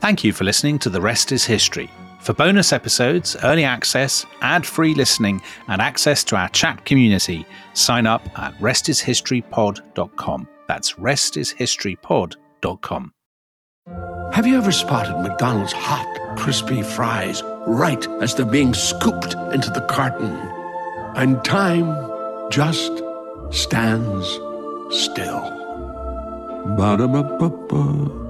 Thank you for listening to The Rest is History. For bonus episodes, early access, ad free listening, and access to our chat community, sign up at restishistorypod.com. That's restishistorypod.com. Have you ever spotted McDonald's hot, crispy fries right as they're being scooped into the carton? And time just stands still. Ba-da-ba-ba-ba.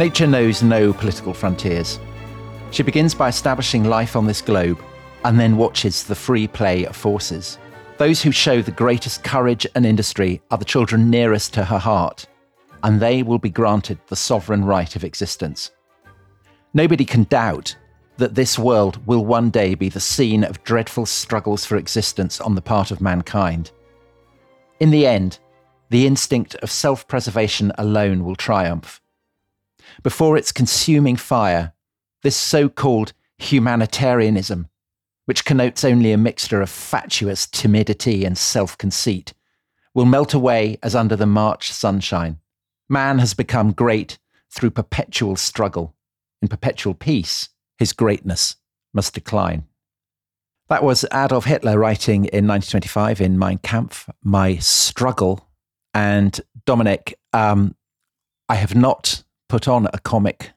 Nature knows no political frontiers. She begins by establishing life on this globe and then watches the free play of forces. Those who show the greatest courage and industry are the children nearest to her heart, and they will be granted the sovereign right of existence. Nobody can doubt that this world will one day be the scene of dreadful struggles for existence on the part of mankind. In the end, the instinct of self preservation alone will triumph. Before its consuming fire, this so called humanitarianism, which connotes only a mixture of fatuous timidity and self conceit, will melt away as under the March sunshine. Man has become great through perpetual struggle. In perpetual peace, his greatness must decline. That was Adolf Hitler writing in 1925 in Mein Kampf, My Struggle. And Dominic, um, I have not put on a comic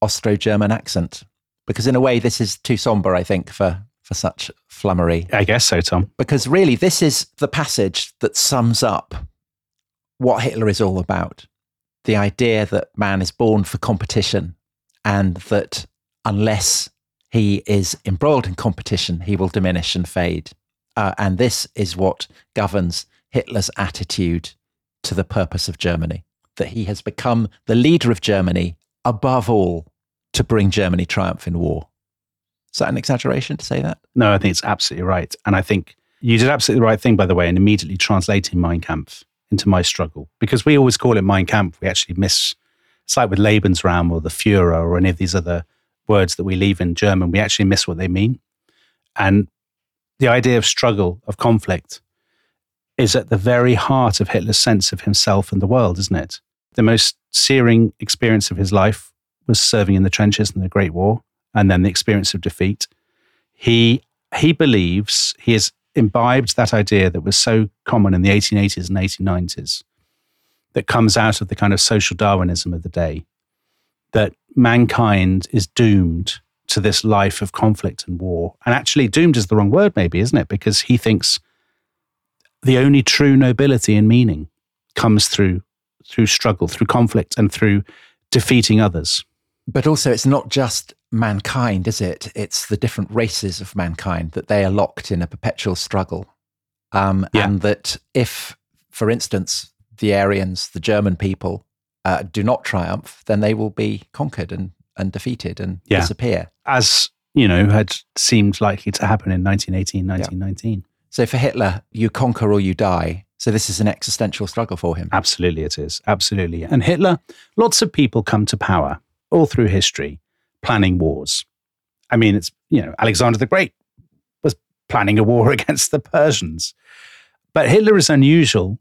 Austro German accent because, in a way, this is too somber, I think, for, for such flummery. I guess so, Tom. Because really, this is the passage that sums up what Hitler is all about the idea that man is born for competition and that unless he is embroiled in competition, he will diminish and fade. Uh, and this is what governs Hitler's attitude to the purpose of Germany that he has become the leader of Germany above all to bring Germany triumph in war. Is that an exaggeration to say that? No, I think it's absolutely right. And I think you did absolutely the right thing, by the way, in immediately translating Mein Kampf into My Struggle. Because we always call it Mein Kampf. We actually miss, it's like with Lebensraum or the Führer or any of these other words that we leave in German, we actually miss what they mean. And the idea of struggle, of conflict, is at the very heart of Hitler's sense of himself and the world, isn't it? The most searing experience of his life was serving in the trenches in the Great War and then the experience of defeat. He, he believes, he has imbibed that idea that was so common in the 1880s and 1890s that comes out of the kind of social Darwinism of the day that mankind is doomed to this life of conflict and war. And actually, doomed is the wrong word, maybe, isn't it? Because he thinks the only true nobility and meaning comes through through struggle, through conflict, and through defeating others. But also, it's not just mankind, is it? It's the different races of mankind that they are locked in a perpetual struggle. Um, Yeah. And that if, for instance, the Aryans, the German people, uh, do not triumph, then they will be conquered and, and defeated and Yeah. disappear. As you know, had seemed likely to happen in 1918, 1919. So for Hitler, you conquer or you die. So this is an existential struggle for him. Absolutely, it is. Absolutely. And Hitler, lots of people come to power all through history planning wars. I mean, it's, you know, Alexander the Great was planning a war against the Persians. But Hitler is unusual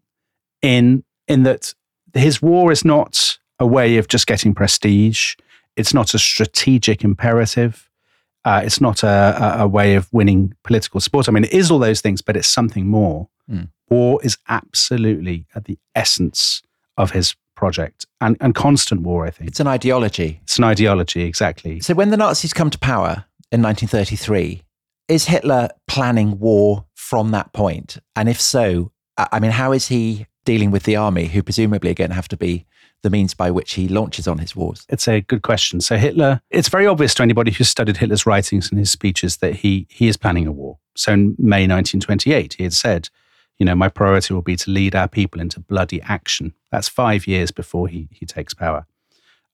in, in that his war is not a way of just getting prestige, it's not a strategic imperative. Uh, it's not a, a, a way of winning political support. I mean, it is all those things, but it's something more. Mm. War is absolutely at the essence of his project and, and constant war, I think. It's an ideology. It's an ideology, exactly. So when the Nazis come to power in 1933, is Hitler planning war from that point? And if so, I mean, how is he dealing with the army, who presumably are going to have to be the means by which he launches on his wars? It's a good question. So Hitler, it's very obvious to anybody who's studied Hitler's writings and his speeches that he he is planning a war. So in May 1928, he had said, you know, my priority will be to lead our people into bloody action. That's five years before he he takes power.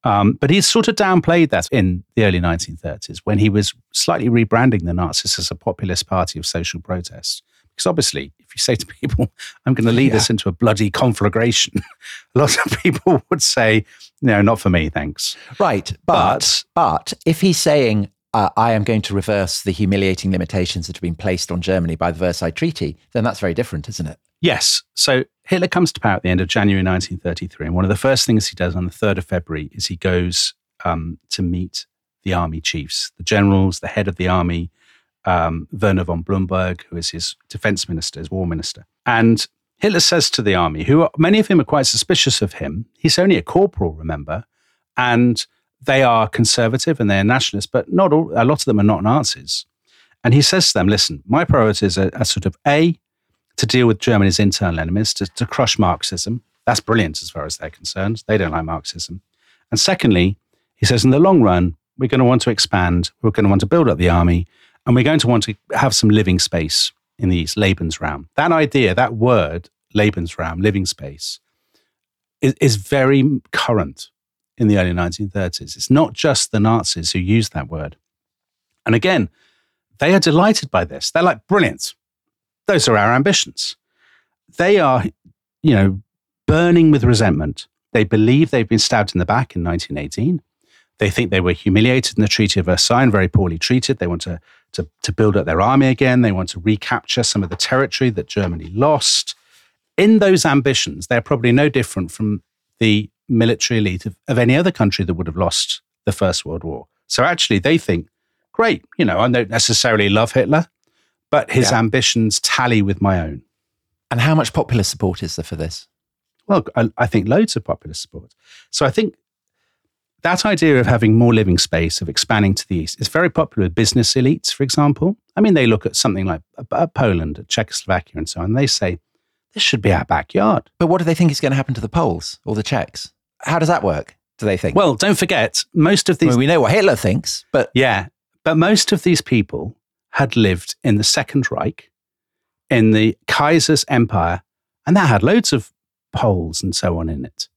Um, but he's sort of downplayed that in the early 1930s when he was slightly rebranding the Nazis as a populist party of social protest. Because obviously, if you say to people, I'm going to lead Yeah. us into a bloody conflagration, a lot of people would say, no, not for me, thanks. Right. But, but if he's saying, uh, I am going to reverse the humiliating limitations that have been placed on Germany by the Versailles Treaty, then that's very different, isn't it? Yes. So Hitler comes to power at the end of January 1933. And one of the first things he does on the 3rd of February is he goes um, to meet the army chiefs, the generals, the head of the army, um, Werner von Blomberg, who is his defense minister, his war minister. And Hitler says to the army, who are, many of whom are quite suspicious of him, he's only a corporal, remember, and they are conservative and they're nationalists, but not all, a lot of them are not Nazis. And he says to them, listen, my priorities are, are sort of A, to deal with Germany's internal enemies, to, to crush Marxism. That's brilliant as far as they're concerned. They don't like Marxism. And secondly, he says, in the long run, we're going to want to expand, we're going to want to build up the army, and we're going to want to have some living space in the East, Lebensraum. That idea, that word, Lebensraum, living space, is, is very current in the early 1930s. It's not just the Nazis who used that word. And again, they are delighted by this. They're like, brilliant. Those are our ambitions. They are, you know, burning with resentment. They believe they've been stabbed in the back in 1918. They think they were humiliated in the Treaty of Versailles and very poorly treated. They want to, to, to build up their army again. They want to recapture some of the territory that Germany lost. In those ambitions, they're probably no different from the military elite of, of any other country that would have lost the First World War. So actually, they think, great, you know, I don't necessarily love Hitler, but his Yeah. ambitions tally with my own. And how much popular support is there for this? Well, I, I think loads of popular support. So I think that idea of having more living space, of expanding to the east, is very popular with business elites, for example. I mean, they look at something like uh, uh, Poland, at Czechoslovakia, and so on. And they say, this should be our backyard. But what do they think is going to happen to the Poles or the Czechs? How does that work? Do they think? Well, don't forget, most of I these. mean, we know what Hitler thinks, but Yeah, but most of these people had lived in the Second Reich, in the Kaiser's Empire, and that had loads of Poles and so on in it.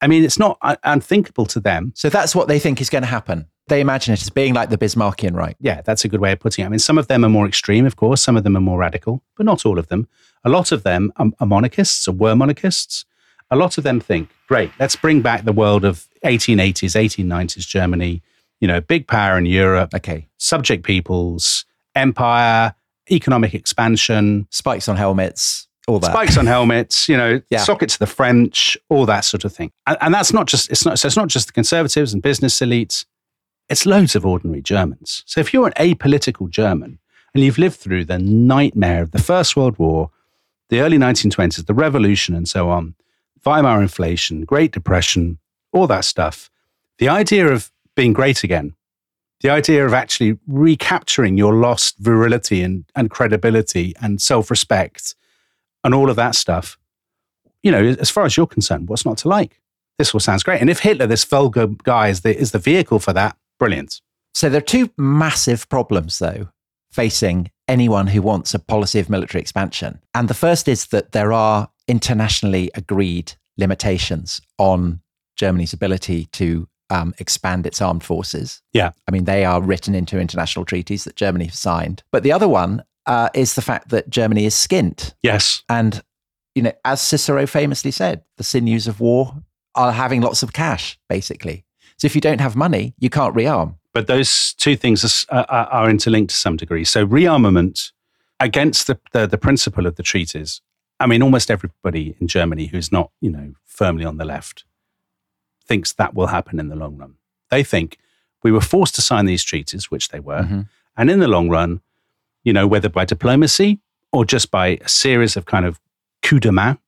I mean, it's not un- unthinkable to them. so that's what they think is going to happen. They imagine it as being like the Bismarckian Reich. Yeah, that's a good way of putting it. I mean, some of them are more extreme, of course. Some of them are more radical, but not all of them. A lot of them are monarchists or were monarchists. A lot of them think, great, let's bring back the world of 1880s, 1890s Germany, you know, big power in Europe, Okay. subject peoples, empire, economic expansion, Spikes on helmets, all that. spikes on helmets, you know, Yeah. sock it to the French, all that sort of thing. And, and that's not just it's not so it's not just the conservatives and business elites. It's loads of ordinary Germans. So if you're an apolitical German and you've lived through the nightmare of the First World War, the early 1920s, the revolution, and so on, Weimar inflation, Great Depression, all that stuff, the idea of being great again, the idea of actually recapturing your lost virility and, and credibility and self respect and all of that stuff, you know, as far as you're concerned, what's not to like? This all sounds great. And if Hitler, this vulgar guy, is the, is the vehicle for that, brilliant. So there are two massive problems, though, facing anyone who wants a policy of military expansion. And the first is that there are internationally agreed limitations on Germany's ability to um, expand its armed forces. Yeah. I mean, they are written into international treaties that Germany has signed. But the other one uh, is the fact that Germany is skint. Yes. And, you know, as Cicero famously said, the sinews of war are having lots of cash, basically. So if you don't have money, you can't rearm. But those two things are, are, are interlinked to some degree. So rearmament against the, the, the principle of the treaties. I mean, almost everybody in Germany who's not, you know, firmly on the left thinks that will happen in the long run. They think we were forced to sign these treaties, which they were, Mhm. And in the long run, you know, whether by diplomacy or just by a series of kind of coup de main,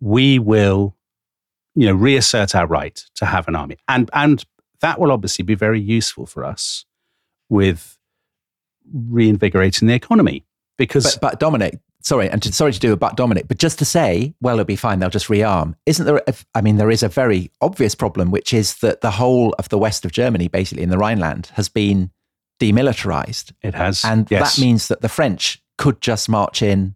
we will, you know, reassert our right to have an army. And, and that will obviously be very useful for us with reinvigorating the economy. Because, but, but Dominic, sorry, and to, sorry to do a but Dominic, but just to say, well, it'll be fine. They'll just rearm. Isn't there? A, I mean, there is a very obvious problem, which is that the whole of the west of Germany, basically in the Rhineland, has been demilitarized. It has, and yes. that means that the French could just march in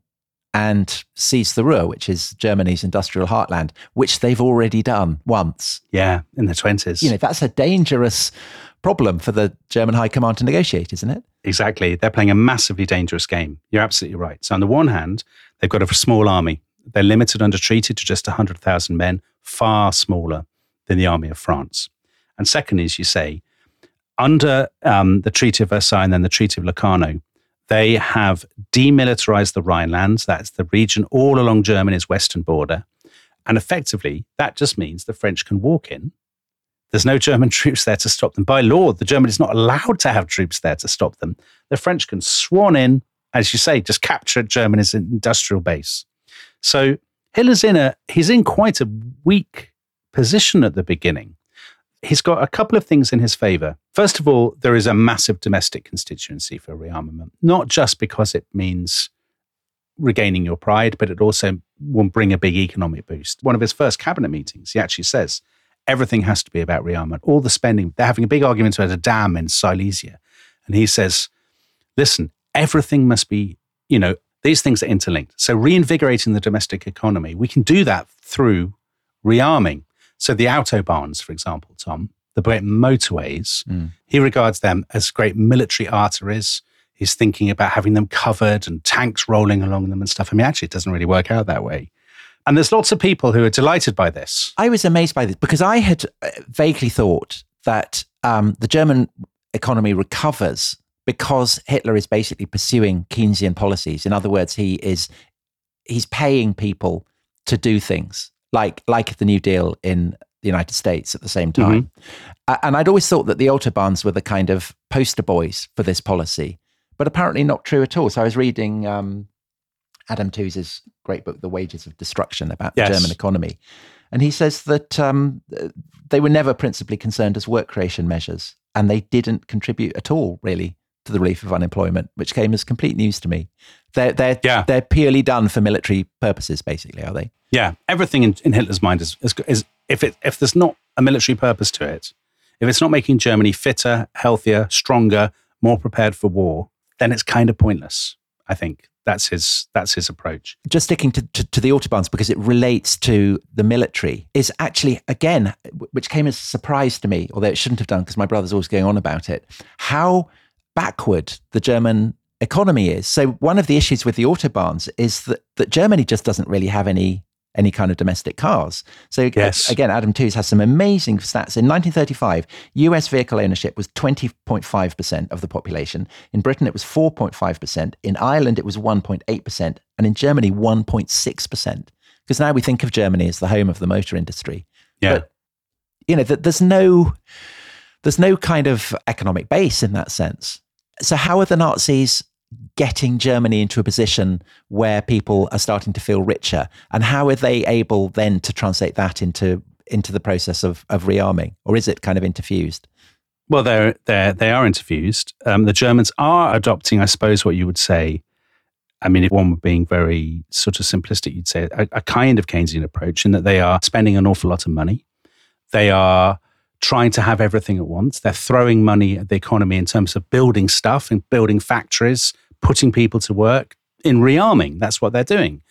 and seize the Ruhr, which is Germany's industrial heartland, which they've already done once. Yeah, in the twenties. You know, that's a dangerous problem for the German High Command to negotiate, isn't it? Exactly. They're playing a massively dangerous game. You're absolutely right. So, on the one hand, they've got a small army. They're limited under treaty to just 100,000 men, far smaller than the army of France. And second, as you say, under um, the Treaty of Versailles and then the Treaty of Locarno, they have demilitarized the Rhinelands. That's the region all along Germany's western border. And effectively, that just means the French can walk in there's no German troops there to stop them. By law, the German is not allowed to have troops there to stop them. The French can swan in, as you say, just capture Germany's industrial base. So Hitler's in a he's in quite a weak position at the beginning. He's got a couple of things in his favor. First of all, there is a massive domestic constituency for rearmament, not just because it means regaining your pride, but it also will bring a big economic boost. One of his first cabinet meetings, he actually says, everything has to be about rearmament. All the spending, they're having a big argument about a dam in Silesia. And he says, listen, everything must be, you know, these things are interlinked. So reinvigorating the domestic economy, we can do that through rearming. So the autobahns, for example, Tom, the great motorways, mm. he regards them as great military arteries. He's thinking about having them covered and tanks rolling along them and stuff. I mean, actually, it doesn't really work out that way. And there's lots of people who are delighted by this. I was amazed by this because I had uh, vaguely thought that um, the German economy recovers because Hitler is basically pursuing Keynesian policies. In other words, he is he's paying people to do things like like the New Deal in the United States at the same time. Mm-hmm. And I'd always thought that the autobahns were the kind of poster boys for this policy, but apparently not true at all. So I was reading um, Adam Tooze's great book, The Wages of Destruction, about yes. the German economy. And he says that um, they were never principally concerned as work creation measures, and they didn't contribute at all, really, to the relief of unemployment, which came as complete news to me. They're, they're, yeah. they're purely done for military purposes, basically, are they? Yeah. Everything in, in Hitler's mind is, is, is if, it, if there's not a military purpose to it, if it's not making Germany fitter, healthier, stronger, more prepared for war, then it's kind of pointless, I think that's his that's his approach. Just sticking to, to, to, the autobahns because it relates to the military is actually again, which came as a surprise to me, although it shouldn't have done because my brother's always going on about it. How backward the German economy is. So one of the issues with the autobahns is that that Germany just doesn't really have any any kind of domestic cars. So yes. again, Adam Tooze has some amazing stats. In 1935, US vehicle ownership was 20.5% of the population. In Britain, it was 4.5%. In Ireland, it was 1.8%. And in Germany, 1.6%. Because now we think of Germany as the home of the motor industry. Yeah. But, you know, there's no, there's no kind of economic base in that sense. So how are the Nazis getting Germany into a position where people are starting to feel richer? And how are they able then to translate that into into the process of, of rearming? Or is it kind of interfused? Well, they're, they're, they are interfused. Um, the Germans are adopting, I suppose, what you would say. I mean, if one were being very sort of simplistic, you'd say a, a kind of Keynesian approach in that they are spending an awful lot of money. They are trying to have everything at once. They're throwing money at the economy in terms of building stuff and building factories, putting people to work in rearming. That's what they're doing.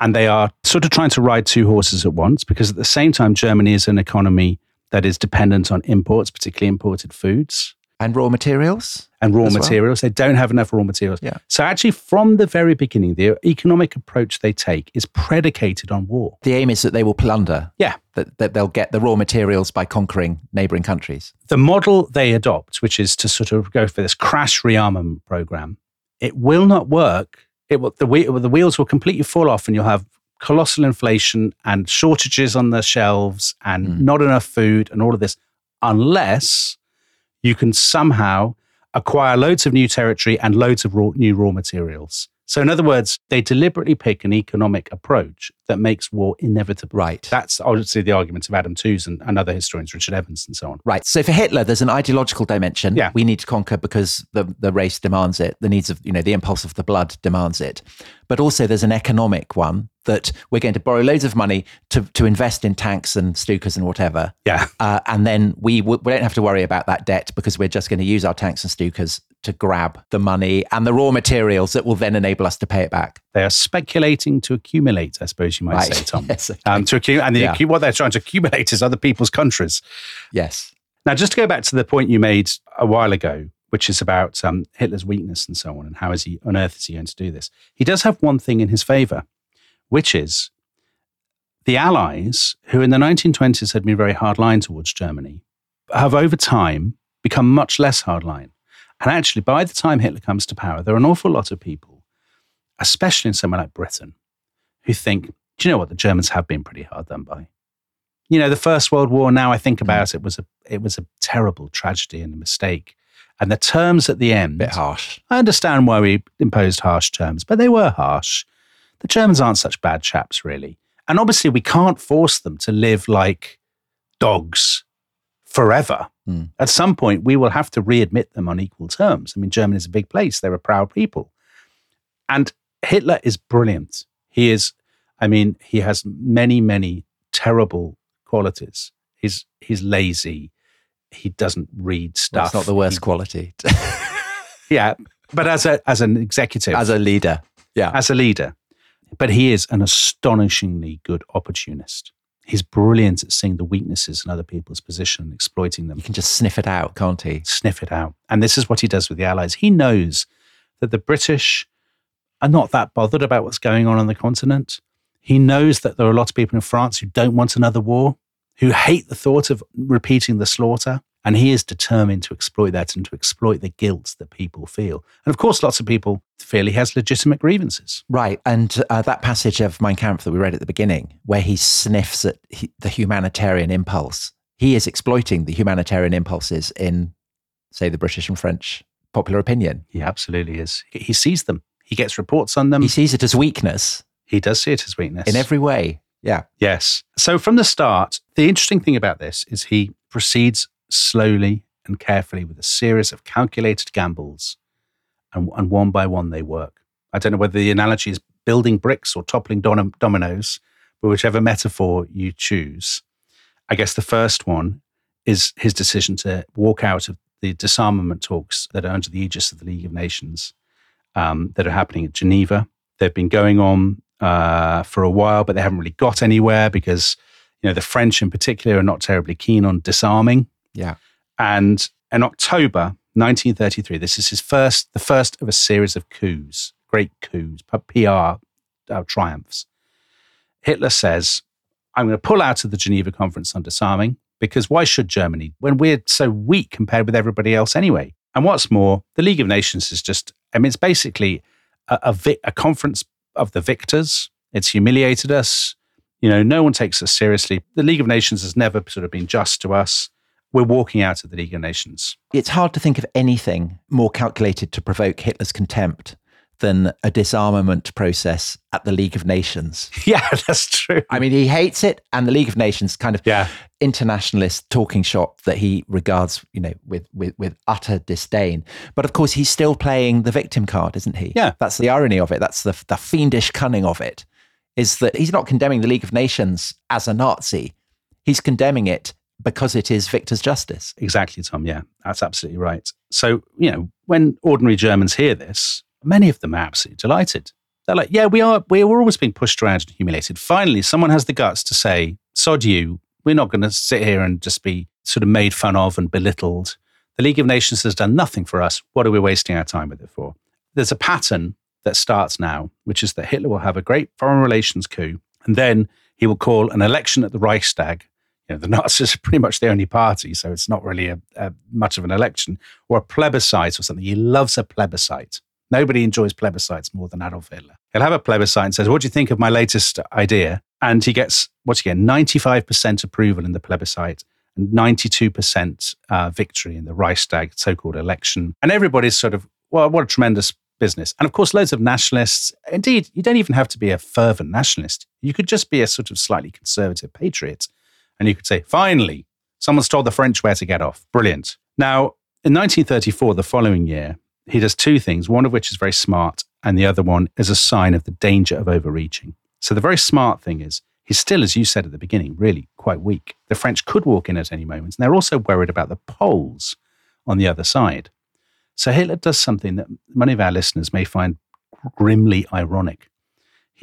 And they are sort of trying to ride two horses at once because at the same time, Germany is an economy that is dependent on imports, particularly imported foods. And raw materials? And raw materials. Well. They don't have enough raw materials. Yeah. So, actually, from the very beginning, the economic approach they take is predicated on war. The aim is that they will plunder. Yeah. That, that they'll get the raw materials by conquering neighboring countries. The model they adopt, which is to sort of go for this crash rearmament program, it will not work. It will, the, the wheels will completely fall off and you'll have colossal inflation and shortages on the shelves and mm. not enough food and all of this, unless you can somehow acquire loads of new territory and loads of raw, new raw materials. So, in other words, they deliberately pick an economic approach that makes war inevitable. Right. That's obviously the arguments of Adam Tooze and, and other historians, Richard Evans and so on. Right. So for Hitler, there's an ideological dimension. Yeah. We need to conquer because the, the race demands it. The needs of, you know, the impulse of the blood demands it. But also there's an economic one that we're going to borrow loads of money to, to invest in tanks and Stukas and whatever. Yeah. Uh, and then we, w- we don't have to worry about that debt because we're just going to use our tanks and Stukas to grab the money and the raw materials that will then enable us to pay it back. They are speculating to accumulate, I suppose you might Right. say, Tom. Yes, okay. um, to accu- and the Yeah. what they're trying to accumulate is other people's countries. Yes. Now, just to go back to the point you made a while ago, which is about um, Hitler's weakness and so on, and how is he on earth is he going to do this? He does have one thing in his favor, which is the Allies, who in the 1920s had been very hardline towards Germany, have over time become much less hardline. And actually, by the time Hitler comes to power, there are an awful lot of people, especially in somewhere like Britain, who think, do you know what? The Germans have been pretty hard done by you know, the First World War. Now I think about it, was a it was a terrible tragedy and a mistake. And the terms at the end, Bit harsh. I understand why we imposed harsh terms, but they were harsh. The Germans aren't such bad chaps, really. And obviously, we can't force them to live like dogs forever. Mm. At some point, we will have to readmit them on equal terms. I mean, Germany is a big place; they're a proud people. And Hitler is brilliant. He is, I mean, he has many, many terrible qualities. He's he's lazy. He doesn't read stuff. That's not the worst He- quality yeah, but as a as an executive, as a leader. Yeah. as a leader, but he is an astonishingly good opportunist. He's brilliant at seeing the weaknesses in other people's position and exploiting them. He can just sniff it out, can't he? Sniff it out, and this is what he does with the Allies. He knows that the British are not that bothered about what's going on on the continent. He knows that there are a lot of people in France who don't want another war, who hate the thought of repeating the slaughter. And he is determined to exploit that and to exploit the guilt that people feel. And of course, lots of people feel he has legitimate grievances. Right. And uh, that passage of Mein Kampf that we read at the beginning, where he sniffs at he, the humanitarian impulse, he is exploiting the humanitarian impulses in, say, the British and French popular opinion. He absolutely is. He- He sees them. He gets reports on them. he sees it as weakness he does see it as weakness. in every way. Yeah. Yes. So from the start, the interesting thing about this is he proceeds slowly and carefully with a series of calculated gambles, and, and one by one they work. I don't know whether the analogy is building bricks or toppling dom- dominoes, but whichever metaphor you choose. I guess the first one is his decision to walk out of the disarmament talks that are under the aegis of the League of Nations um, that are happening at Geneva. They've been going on uh, for a while, but they haven't really got anywhere because you know the French, in particular, are not terribly keen on disarming. Yeah. And in October 1933, this is his first, the first of a series of coups, great coups, PR uh, triumphs. Hitler says, I'm going to pull out of the Geneva Conference on disarming because why should Germany when we're so weak compared with everybody else anyway? And what's more, the League of Nations is just, I mean, it's basically a, a, vic- a conference of the victors. It's humiliated us. You know, no one takes us seriously. The League of Nations has never sort of been just to us. We're walking out of the League of Nations. It's hard to think of anything more calculated to provoke Hitler's contempt than a disarmament process at the League of Nations. Yeah, that's true. I mean, he hates it, and the League of Nations kind of Yeah. internationalist talking shop that he regards, you know, with, with with utter disdain. But of course, he's still playing the victim card, isn't he? Yeah. that's the irony of it. That's the the fiendish cunning of it. Is that he's not condemning the League of Nations as a Nazi. He's condemning it because it is victor's justice. Exactly, Tom. Yeah, that's absolutely right. So, you know, when ordinary Germans hear this, many of them are absolutely delighted. They're like, yeah, we are, we're always being pushed around and humiliated. Finally, someone has the guts to say, sod you, we're not going to sit here and just be sort of made fun of and belittled. The League of Nations has done nothing for us. What are we wasting our time with it for? There's a pattern that starts now, which is that Hitler will have a great foreign relations coup, and then he will call an election at the Reichstag. You know, the Nazis are pretty much the only party, so it's not really a, a much of an election or a plebiscite or something. He loves a plebiscite. Nobody enjoys plebiscites more than Adolf Hitler. He'll have a plebiscite and says, What do you think of my latest idea? And he gets, what's he get? 95% approval in the plebiscite and 92% uh, victory in the Reichstag so called election. And everybody's sort of, well, what a tremendous business. And of course, loads of nationalists. Indeed, you don't even have to be a fervent nationalist. You could just be a sort of slightly conservative patriot. And you could say, finally, someone's told the French where to get off. Brilliant. Now, in 1934, the following year, he does two things, one of which is very smart, and the other one is a sign of the danger of overreaching. So the very smart thing is he's still, as you said at the beginning, really quite weak. The French could walk in at any moment, and they're also worried about the Poles on the other side. So Hitler does something that many of our listeners may find grimly ironic.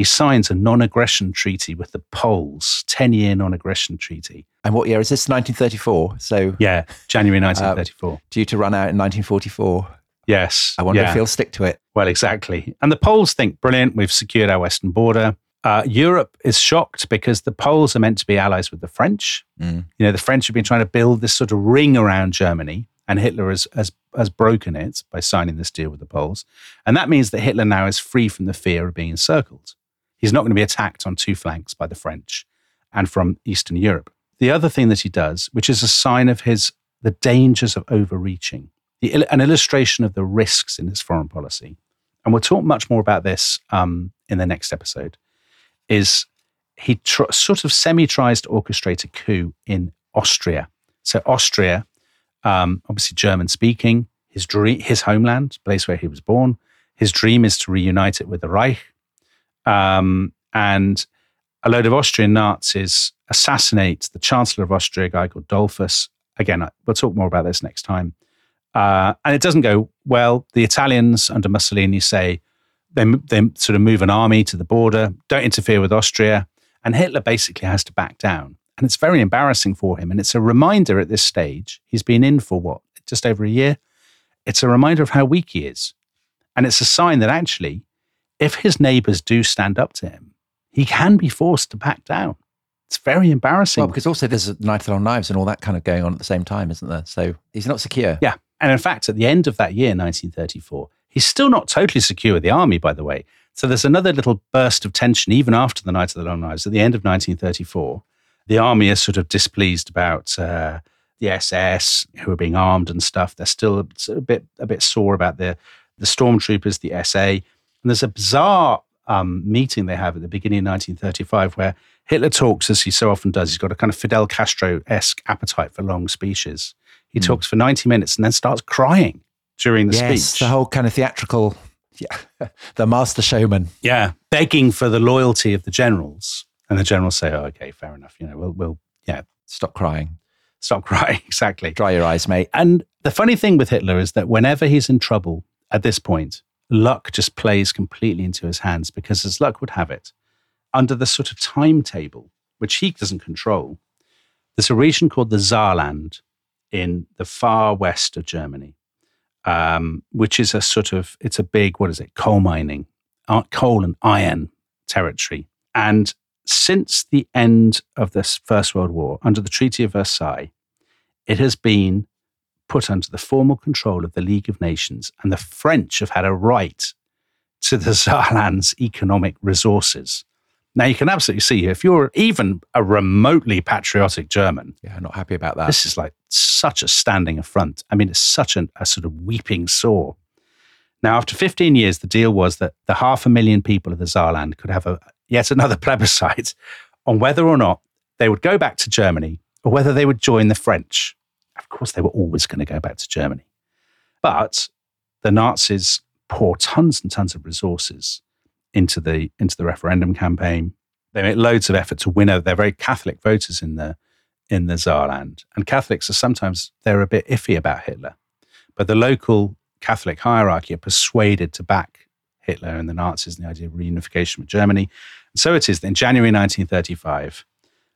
He signs a non aggression treaty with the Poles, 10 year non aggression treaty. And what year is this? 1934. So, Yeah, January 1934. due to run out in 1944. yes. I wonder yeah. if he'll stick to it. Well, exactly. And the Poles think, brilliant, we've secured our western border. Uh, Europe is shocked because the Poles are meant to be allies with the French. Mm. You know, the French have been trying to build this sort of ring around Germany, and Hitler has, has, has broken it by signing this deal with the Poles. And that means that Hitler now is free from the fear of being encircled. He's not going to be attacked on two flanks by the French and from Eastern Europe. The other thing that he does, which is a sign of his the dangers of overreaching, the, an illustration of the risks in his foreign policy, and we'll talk much more about this um, in the next episode, is he tr- sort of semi tries to orchestrate a coup in Austria. So Austria, um, obviously German speaking, his dream, his homeland, place where he was born. His dream is to reunite it with the Reich, um, and a load of Austrian Nazis assassinate the Chancellor of Austria, a guy called Dollfuss. Again, we'll talk more about this next time. Uh, and it doesn't go well. The Italians under Mussolini say they, they sort of move an army to the border, don't interfere with Austria. And Hitler basically has to back down. And it's very embarrassing for him. And it's a reminder at this stage, he's been in for what, just over a year? It's a reminder of how weak he is. And it's a sign that actually, if his neighbors do stand up to him, he can be forced to back down. It's very embarrassing. Well, because also there's a Night of the Long Knives and all that kind of going on at the same time, isn't there? So he's not secure. Yeah. And in fact, at the end of that year, 1934, he's still not totally secure with the army, by the way. So there's another little burst of tension even after the Night of the Long Knives. At the end of 1934, the army is sort of displeased about uh, the SS who are being armed and stuff. They're still a, a bit a bit sore about the the stormtroopers, the SA. And there's a bizarre um, meeting they have at the beginning of 1935 where Hitler talks, as he so often does. He's got a kind of Fidel Castro esque appetite for long speeches. He talks for 90 minutes and then starts crying during the yes, speech. the whole kind of theatrical, yeah, the master showman. yeah, begging for the loyalty of the generals. And the generals say, oh, okay, fair enough. You know, we'll, we'll yeah, Stop crying. stop crying. exactly. Dry your eyes, mate. And the funny thing with Hitler is that whenever he's in trouble at this point, luck just plays completely into his hands because, as luck would have it, under the sort of timetable, which he doesn't control, there's a region called the Saarland in the far west of Germany, um, which is a sort of, it's a big, what is it, coal mining, uh, coal and iron territory. And since the end of this First World War, under the Treaty of Versailles, it has been put under the formal control of the League of Nations, and the French have had a right to the Saarland's economic resources. Now, you can absolutely see if you're even a remotely patriotic German, Yeah, not happy about that. this is like such a standing affront. I mean, it's such an, a sort of weeping sore. Now, after 15 years, the deal was that the half a million people of the Saarland could have a, yet another plebiscite on whether or not they would go back to Germany or whether they would join the French. Course, they were always going to go back to Germany. But the Nazis pour tons and tons of resources into the, into the referendum campaign. They make loads of effort to win over. They're very Catholic voters in the, in the Saarland. And Catholics are sometimes, they're a bit iffy about Hitler. But the local Catholic hierarchy are persuaded to back Hitler and the Nazis and the idea of reunification with Germany. And so it is that in January 1935,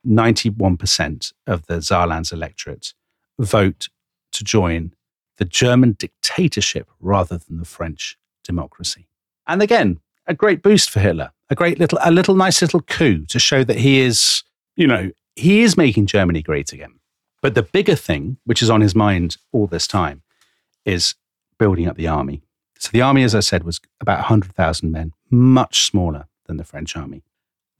91% of the Saarland's electorate vote to join the German dictatorship rather than the French democracy. And again, a great boost for Hitler, a great little, a little nice little coup to show that he is, you know, he is making Germany great again. But the bigger thing, which is on his mind all this time, is building up the army. So the army, as I said, was about 100,000 men, much smaller than the French army.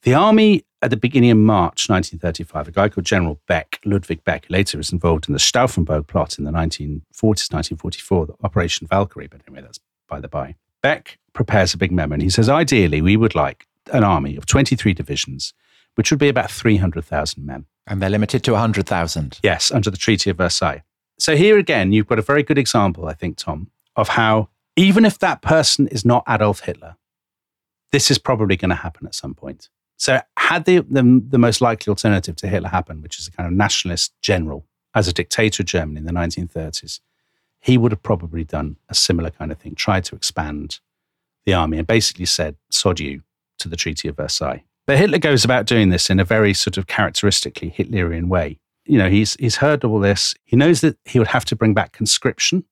The army at the beginning of March 1935, a guy called General Beck, Ludwig Beck, later was involved in the Stauffenberg plot in the 1940s, 1944, Operation Valkyrie, but anyway, that's by the by. Beck prepares a big memo and he says, ideally, we would like an army of 23 divisions, which would be about 300,000 men. And they're limited to 100,000. Yes, under the Treaty of Versailles. So here again, you've got a very good example, I think, Tom, of how even if that person is not Adolf Hitler, this is probably going to happen at some point. So had the, the, the most likely alternative to Hitler happen, which is a kind of nationalist general as a dictator of Germany in the 1930s, he would have probably done a similar kind of thing, tried to expand the army and basically said, sod you to the Treaty of Versailles. But Hitler goes about doing this in a very sort of characteristically Hitlerian way. You know, he's, he's heard all this. He knows that he would have to bring back conscription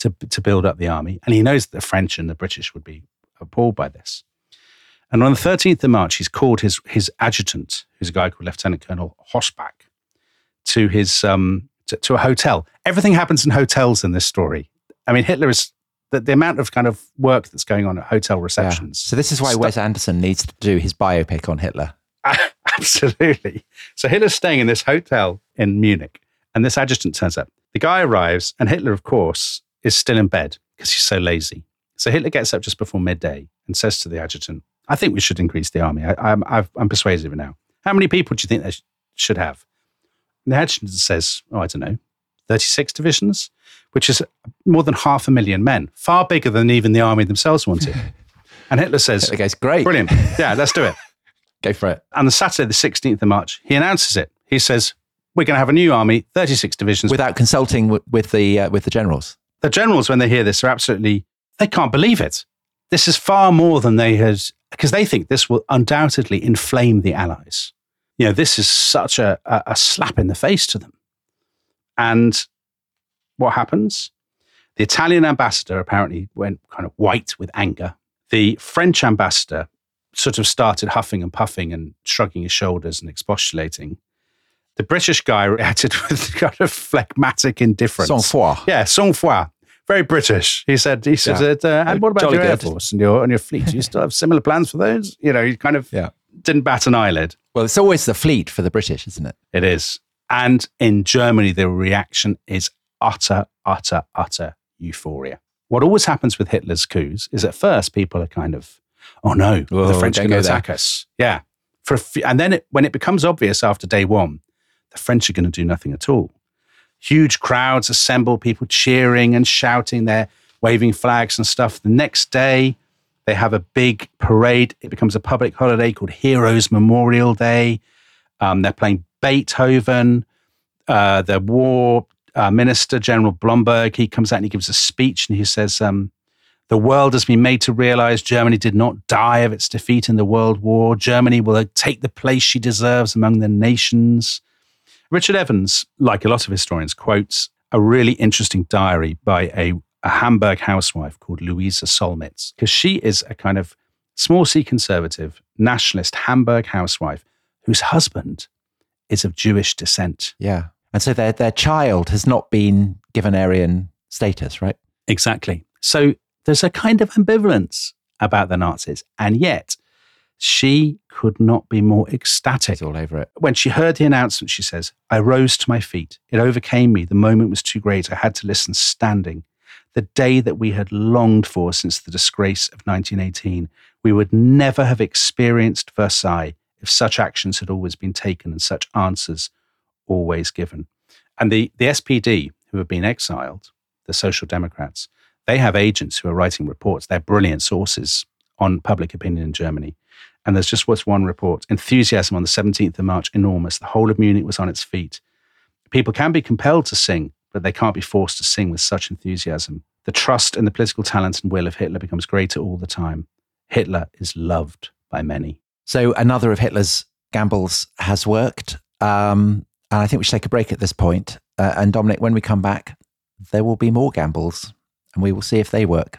to, to build up the army. And he knows that the French and the British would be appalled by this. And on the 13th of March, he's called his, his adjutant, who's a guy called Lieutenant Colonel Hossbach, to his um, to, to, a hotel. Everything happens in hotels in this story. I mean, Hitler is the, the amount of kind of work that's going on at hotel receptions. Yeah. So this is why Wes Anderson needs to do his biopic on Hitler. Absolutely. So Hitler's staying in this hotel in Munich, and this adjutant turns up. The guy arrives, and Hitler, of course, is still in bed because he's so lazy. So Hitler gets up just before midday and says to the adjutant, I think we should increase the army. I, am persuasive now. How many people do you think they sh- should have? And the adjutant says, oh, I don't know, 36 divisions, which is more than half a million men, far bigger than even the army themselves wanted. And Hitler says, Hitler goes, great. Brilliant. Yeah, let's do it. Go for it. And on the Saturday, the 16th of March, he announces it. He says, we're going to have a new army, 36 divisions. Without consulting w- with, the, uh, with the generals. The generals, when they hear this, are absolutely, they can't believe it. This is far more than they had, because they think this will undoubtedly inflame the Allies. You know, this is such a, a, slap in the face to them. And what happens? The Italian ambassador apparently went kind of white with anger. The French ambassador sort of started huffing and puffing and shrugging his shoulders and expostulating. The British guy reacted with kind of phlegmatic indifference. Sang-froid. Yeah, sang-froid. Very British. He said, he said, yeah. uh, and what about Jolly your. Air Force and your, and your fleet? Do you still have similar plans for those? You know, he kind of yeah. didn't bat an eyelid. Well, it's always the fleet for the British, isn't it? It is. And in Germany, the reaction is utter, utter, utter euphoria. What always happens with Hitler's coups is at first people are kind of, oh no, Whoa, the French are going to attack us. Yeah. For few, and then it, when it becomes obvious after day one, the French are going to do nothing at all. Huge crowds assemble, people cheering and shouting, they're waving flags and stuff. The next day, they have a big parade. It becomes a public holiday called Heroes Memorial Day. Um, they're playing Beethoven. Uh, the war uh, minister, General Blomberg, he comes out and he gives a speech and he says, um, The world has been made to realize Germany did not die of its defeat in the World War. Germany will take the place she deserves among the nations. Richard Evans, like a lot of historians, quotes a really interesting diary by a, a Hamburg housewife called Louisa Solmitz, because she is a kind of small c conservative, nationalist Hamburg housewife whose husband is of Jewish descent. Yeah. And so their, their child has not been given Aryan status, right? Exactly. So there's a kind of ambivalence about the Nazis. And yet she could not be more ecstatic. all over it. When she heard the announcement, she says, I rose to my feet. It overcame me. The moment was too great. I had to listen standing. The day that we had longed for since the disgrace of 1918. We would never have experienced Versailles if such actions had always been taken and such answers always given. And the, the SPD, who have been exiled, the Social Democrats, they have agents who are writing reports. They're brilliant sources on public opinion in Germany. And there's just what's one report enthusiasm on the 17th of March, enormous. The whole of Munich was on its feet. People can be compelled to sing, but they can't be forced to sing with such enthusiasm. The trust in the political talent and will of Hitler becomes greater all the time. Hitler is loved by many. So another of Hitler's gambles has worked. Um, and I think we should take a break at this point. Uh, and Dominic, when we come back, there will be more gambles and we will see if they work.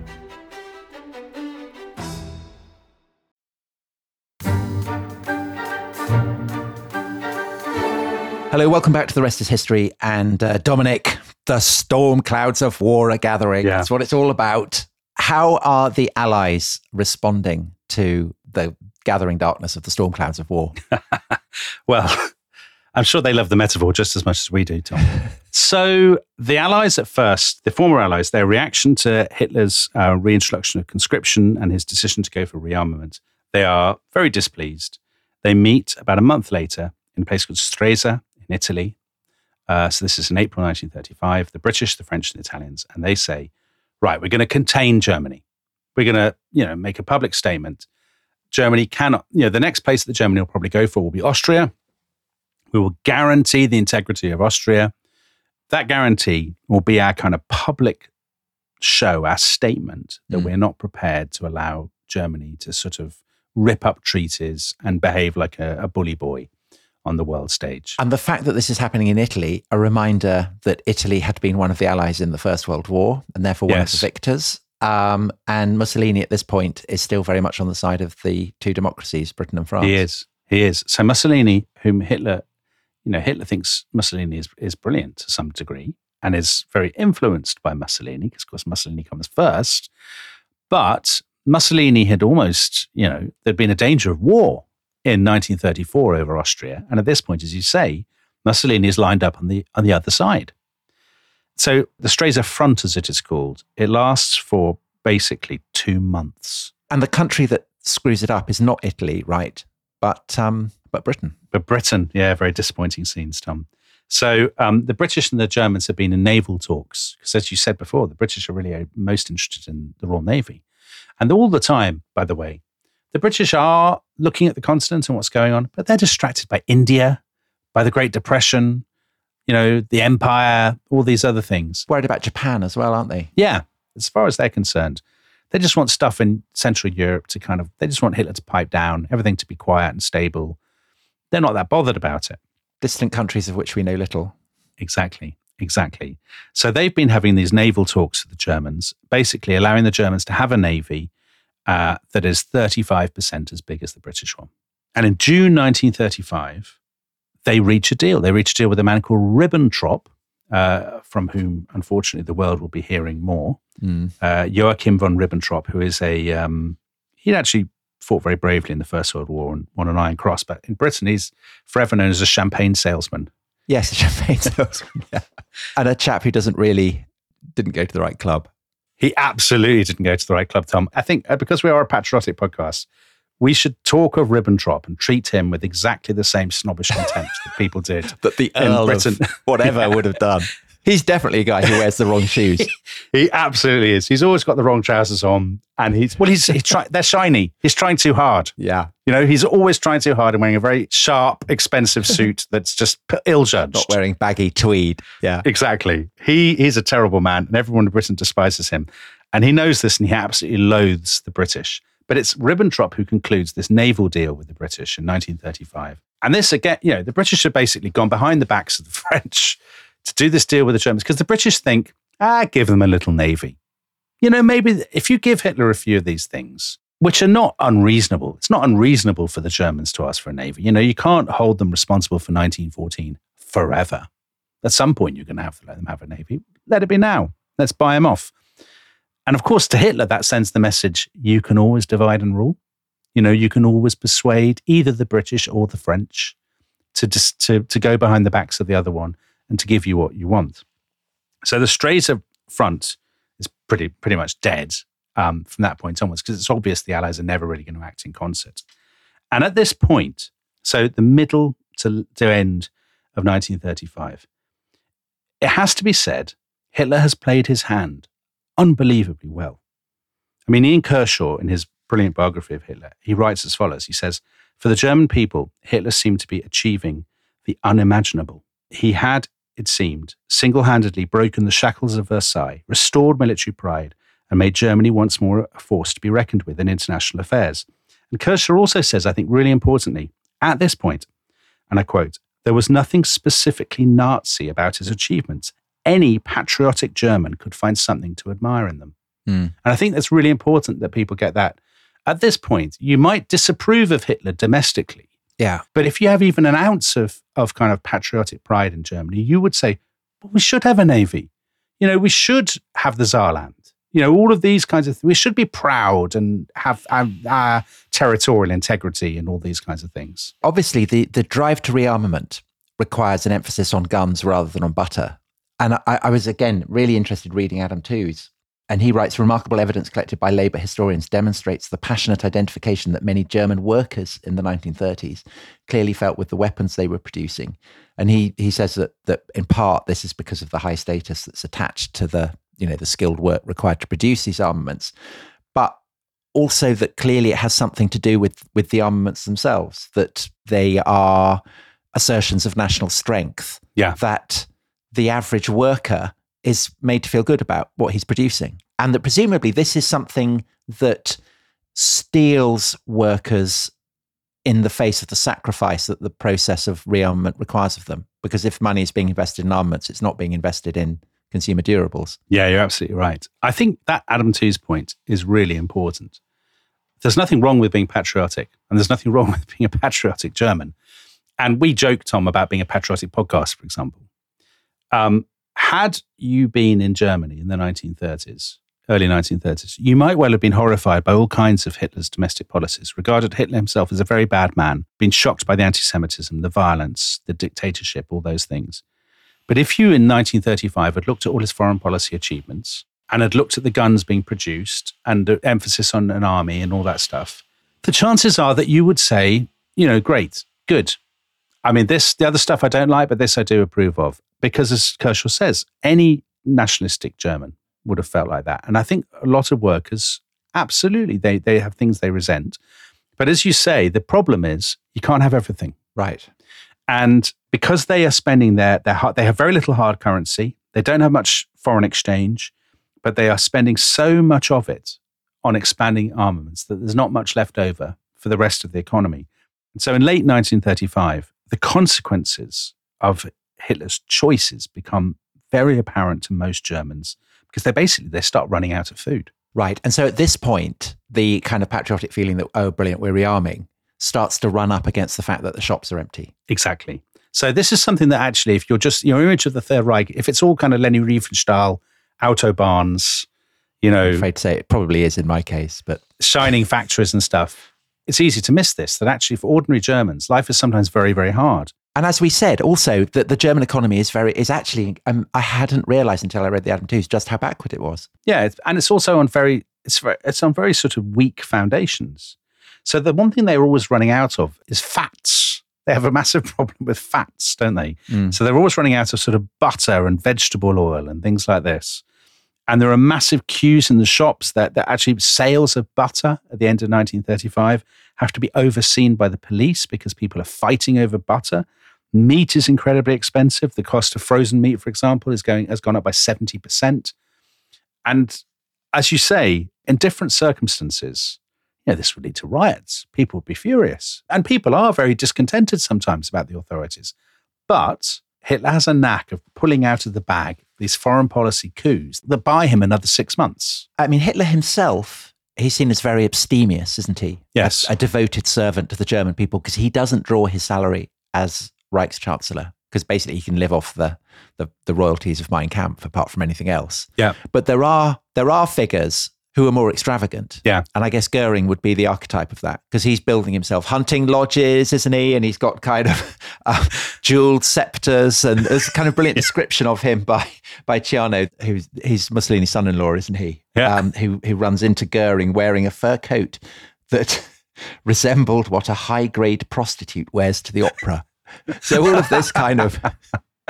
Hello, welcome back to The Rest is History. And uh, Dominic, the storm clouds of war are gathering. Yeah. That's what it's all about. How are the Allies responding to the gathering darkness of the storm clouds of war? Well, I'm sure they love the metaphor just as much as we do, Tom. so, the Allies at first, the former Allies, their reaction to Hitler's uh, reintroduction of conscription and his decision to go for rearmament, they are very displeased. They meet about a month later in a place called Stresa in Italy. Uh, so, this is in April 1935. The British, the French, and the Italians, and they say, right, we're going to contain Germany. We're going to, you know, make a public statement. Germany cannot, you know, the next place that Germany will probably go for will be Austria. We will guarantee the integrity of Austria. That guarantee will be our kind of public show, our statement that Mm. we're not prepared to allow Germany to sort of rip up treaties and behave like a, a bully boy on the world stage. and the fact that this is happening in Italy, a reminder that Italy had been one of the Allies in the First World War and therefore one of the victors. Um, and Mussolini at this point is still very much on the side of the two democracies, Britain and France. He is. He is. So Mussolini, whom Hitler, you know, Hitler thinks Mussolini is, is brilliant to some degree and is very influenced by Mussolini, because of course Mussolini comes first. But Mussolini had almost, you know, there'd been a danger of war in 1934 over Austria. And at this point, as you say, Mussolini is lined up on the on the other side. So the Stresa Front, as it is called, it lasts for basically two months. And the country that screws it up is not Italy, right? But um, but Britain. But Britain, yeah, very disappointing scenes, Tom. So um, the British and the Germans have been in naval talks because, as you said before, the British are really uh, most interested in the Royal Navy. And all the time, by the way, the British are looking at the continent and what's going on, but they're distracted by India, by the Great Depression, you know, the Empire, all these other things. Worried about Japan as well, aren't they? Yeah, as far as they're concerned, they just want stuff in Central Europe to kind of, they just want Hitler to pipe down, everything to be quiet and stable. They're not that bothered about it. Distant countries of which we know little. Exactly. Exactly. So they've been having these naval talks with the Germans, basically allowing the Germans to have a navy uh, that is 35% as big as the British one. And in June 1935, they reach a deal. They reach a deal with a man called Ribbentrop, uh, from whom, unfortunately, the world will be hearing more. Uh, Joachim von Ribbentrop, who is a, um, he actually fought very bravely in the First World War and won an Iron Cross, but in Britain, he's forever known as a champagne salesman. Yes, a champagne salesman. yeah. And a chap who doesn't really didn't go to the right club. He absolutely didn't go to the right club, Tom. I think uh, because we are a patriotic podcast, we should talk of Ribbentrop and treat him with exactly the same snobbish contempt that people did. That the in Earl Britain. of whatever would have done. He's definitely a guy who wears the wrong shoes. He absolutely is. He's always got the wrong trousers on, and he's well. He's, he's try, they're shiny. He's trying too hard. Yeah. You know, he's always trying too hard and wearing a very sharp, expensive suit that's just ill judged. Not wearing baggy tweed. Yeah. Exactly. He he's a terrible man, and everyone in Britain despises him. And he knows this, and he absolutely loathes the British. But it's Ribbentrop who concludes this naval deal with the British in 1935. And this again, you know, the British have basically gone behind the backs of the French to do this deal with the Germans because the British think, ah, give them a little navy. You know, maybe if you give Hitler a few of these things, which are not unreasonable, it's not unreasonable for the Germans to ask for a navy. You know, you can't hold them responsible for 1914 forever. At some point, you're going to have to let them have a navy. Let it be now. Let's buy them off. And of course, to Hitler, that sends the message you can always divide and rule. You know, you can always persuade either the British or the French to, dis- to, to go behind the backs of the other one and to give you what you want. So the Stresa front is pretty, pretty much dead um, from that point onwards because it's obvious the Allies are never really going to act in concert. And at this point, so the middle to, to end of 1935, it has to be said Hitler has played his hand unbelievably well. I mean, Ian Kershaw, in his brilliant biography of Hitler, he writes as follows He says, For the German people, Hitler seemed to be achieving the unimaginable. He had, it seemed, single handedly broken the shackles of Versailles, restored military pride, and made Germany once more a force to be reckoned with in international affairs. And Kershaw also says, I think really importantly, at this point, and I quote, there was nothing specifically Nazi about his achievements. Any patriotic German could find something to admire in them. Mm. And I think that's really important that people get that. At this point, you might disapprove of Hitler domestically, Yeah. but if you have even an ounce of, of kind of patriotic pride in Germany, you would say, well, we should have a navy. You know, we should have the Saarland. You know, all of these kinds of things. We should be proud and have um, our territorial integrity and all these kinds of things. Obviously, the, the drive to rearmament requires an emphasis on guns rather than on butter. And I, I was, again, really interested reading Adam Tooze. And he writes remarkable evidence collected by labor historians demonstrates the passionate identification that many German workers in the 1930s clearly felt with the weapons they were producing. And he, he says that, that in part this is because of the high status that's attached to the, you know, the skilled work required to produce these armaments. But also that clearly it has something to do with, with the armaments themselves, that they are assertions of national strength. Yeah. That the average worker is made to feel good about what he's producing. And that presumably this is something that steals workers in the face of the sacrifice that the process of rearmament requires of them. Because if money is being invested in armaments, it's not being invested in consumer durables. Yeah, you're absolutely right. I think that Adam Tooze's point is really important. There's nothing wrong with being patriotic, and there's nothing wrong with being a patriotic German. And we joke, Tom, about being a patriotic podcast, for example. Um, had you been in Germany in the 1930s, early 1930s, you might well have been horrified by all kinds of Hitler's domestic policies, regarded Hitler himself as a very bad man, been shocked by the anti Semitism, the violence, the dictatorship, all those things. But if you in 1935 had looked at all his foreign policy achievements and had looked at the guns being produced and the emphasis on an army and all that stuff, the chances are that you would say, you know, great, good. I mean, this, the other stuff I don't like, but this I do approve of. Because as Kershaw says, any nationalistic German would have felt like that. And I think a lot of workers, absolutely, they, they have things they resent. But as you say, the problem is you can't have everything. Right. And because they are spending their, their hard, they have very little hard currency, they don't have much foreign exchange, but they are spending so much of it on expanding armaments that there's not much left over for the rest of the economy. And so in late 1935, the consequences of Hitler's choices become very apparent to most Germans because they basically they start running out of food. Right. And so at this point, the kind of patriotic feeling that, oh, brilliant, we're rearming starts to run up against the fact that the shops are empty. Exactly. So this is something that actually, if you're just your image of the Third Reich, if it's all kind of Leni Riefenstahl, autobahns, you know, I'm afraid to say it probably is in my case, but shining factories and stuff, it's easy to miss this. That actually, for ordinary Germans, life is sometimes very, very hard. and as we said, also that the German economy is very is actually um, I hadn't realised until I read the Adam Tooze just how backward it was. Yeah, and it's also on very it's very, it's on very sort of weak foundations. So the one thing they're always running out of is fats. They have a massive problem with fats, don't they? So they're always running out of sort of butter and vegetable oil and things like this. And there are massive queues in the shops that, that actually sales of butter at the end of 1935 have to be overseen by the police because people are fighting over butter. Meat is incredibly expensive. The cost of frozen meat, for example, is going has gone up by 70%. And as you say, in different circumstances, you know, this would lead to riots. People would be furious. And people are very discontented sometimes about the authorities. But Hitler has a knack of pulling out of the bag these foreign policy coups that buy him another six months. I mean, Hitler himself, he's seen as very abstemious, isn't he? Yes. A, a devoted servant to the German people because he doesn't draw his salary as Reichschancellor because basically he can live off the, the, the royalties of Mein Kampf apart from anything else. Yeah. But there are there are figures who are more extravagant. Yeah. And I guess Goering would be the archetype of that because he's building himself hunting lodges, isn't he? And he's got kind of uh, jeweled scepters. And there's a kind of brilliant description of him by by Ciano, who's he's Mussolini's son-in-law, isn't he? Yeah. Um, who who runs into Goering wearing a fur coat that resembled what a high-grade prostitute wears to the opera. So all of this kind of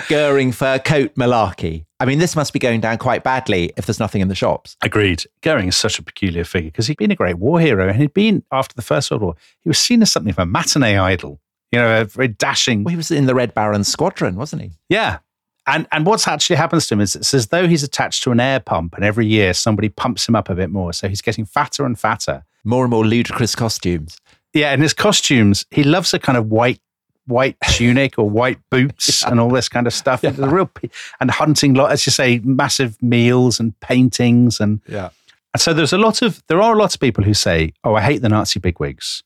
Goering fur coat malarkey. I mean, this must be going down quite badly if there's nothing in the shops. Agreed. Goering is such a peculiar figure because he'd been a great war hero and he'd been, after the First World War, he was seen as something of a matinee idol, you know, a very dashing. Well, he was in the Red Baron's squadron, wasn't he? Yeah. And, and what's actually happens to him is it's as though he's attached to an air pump and every year somebody pumps him up a bit more. So he's getting fatter and fatter. More and more ludicrous costumes. Yeah. And his costumes, he loves a kind of white white tunic or white boots and all this kind of stuff. The real and hunting lot, as you say, massive meals and paintings and Yeah. and so there's a lot of there are lots of people who say, "Oh, I hate the Nazi bigwigs."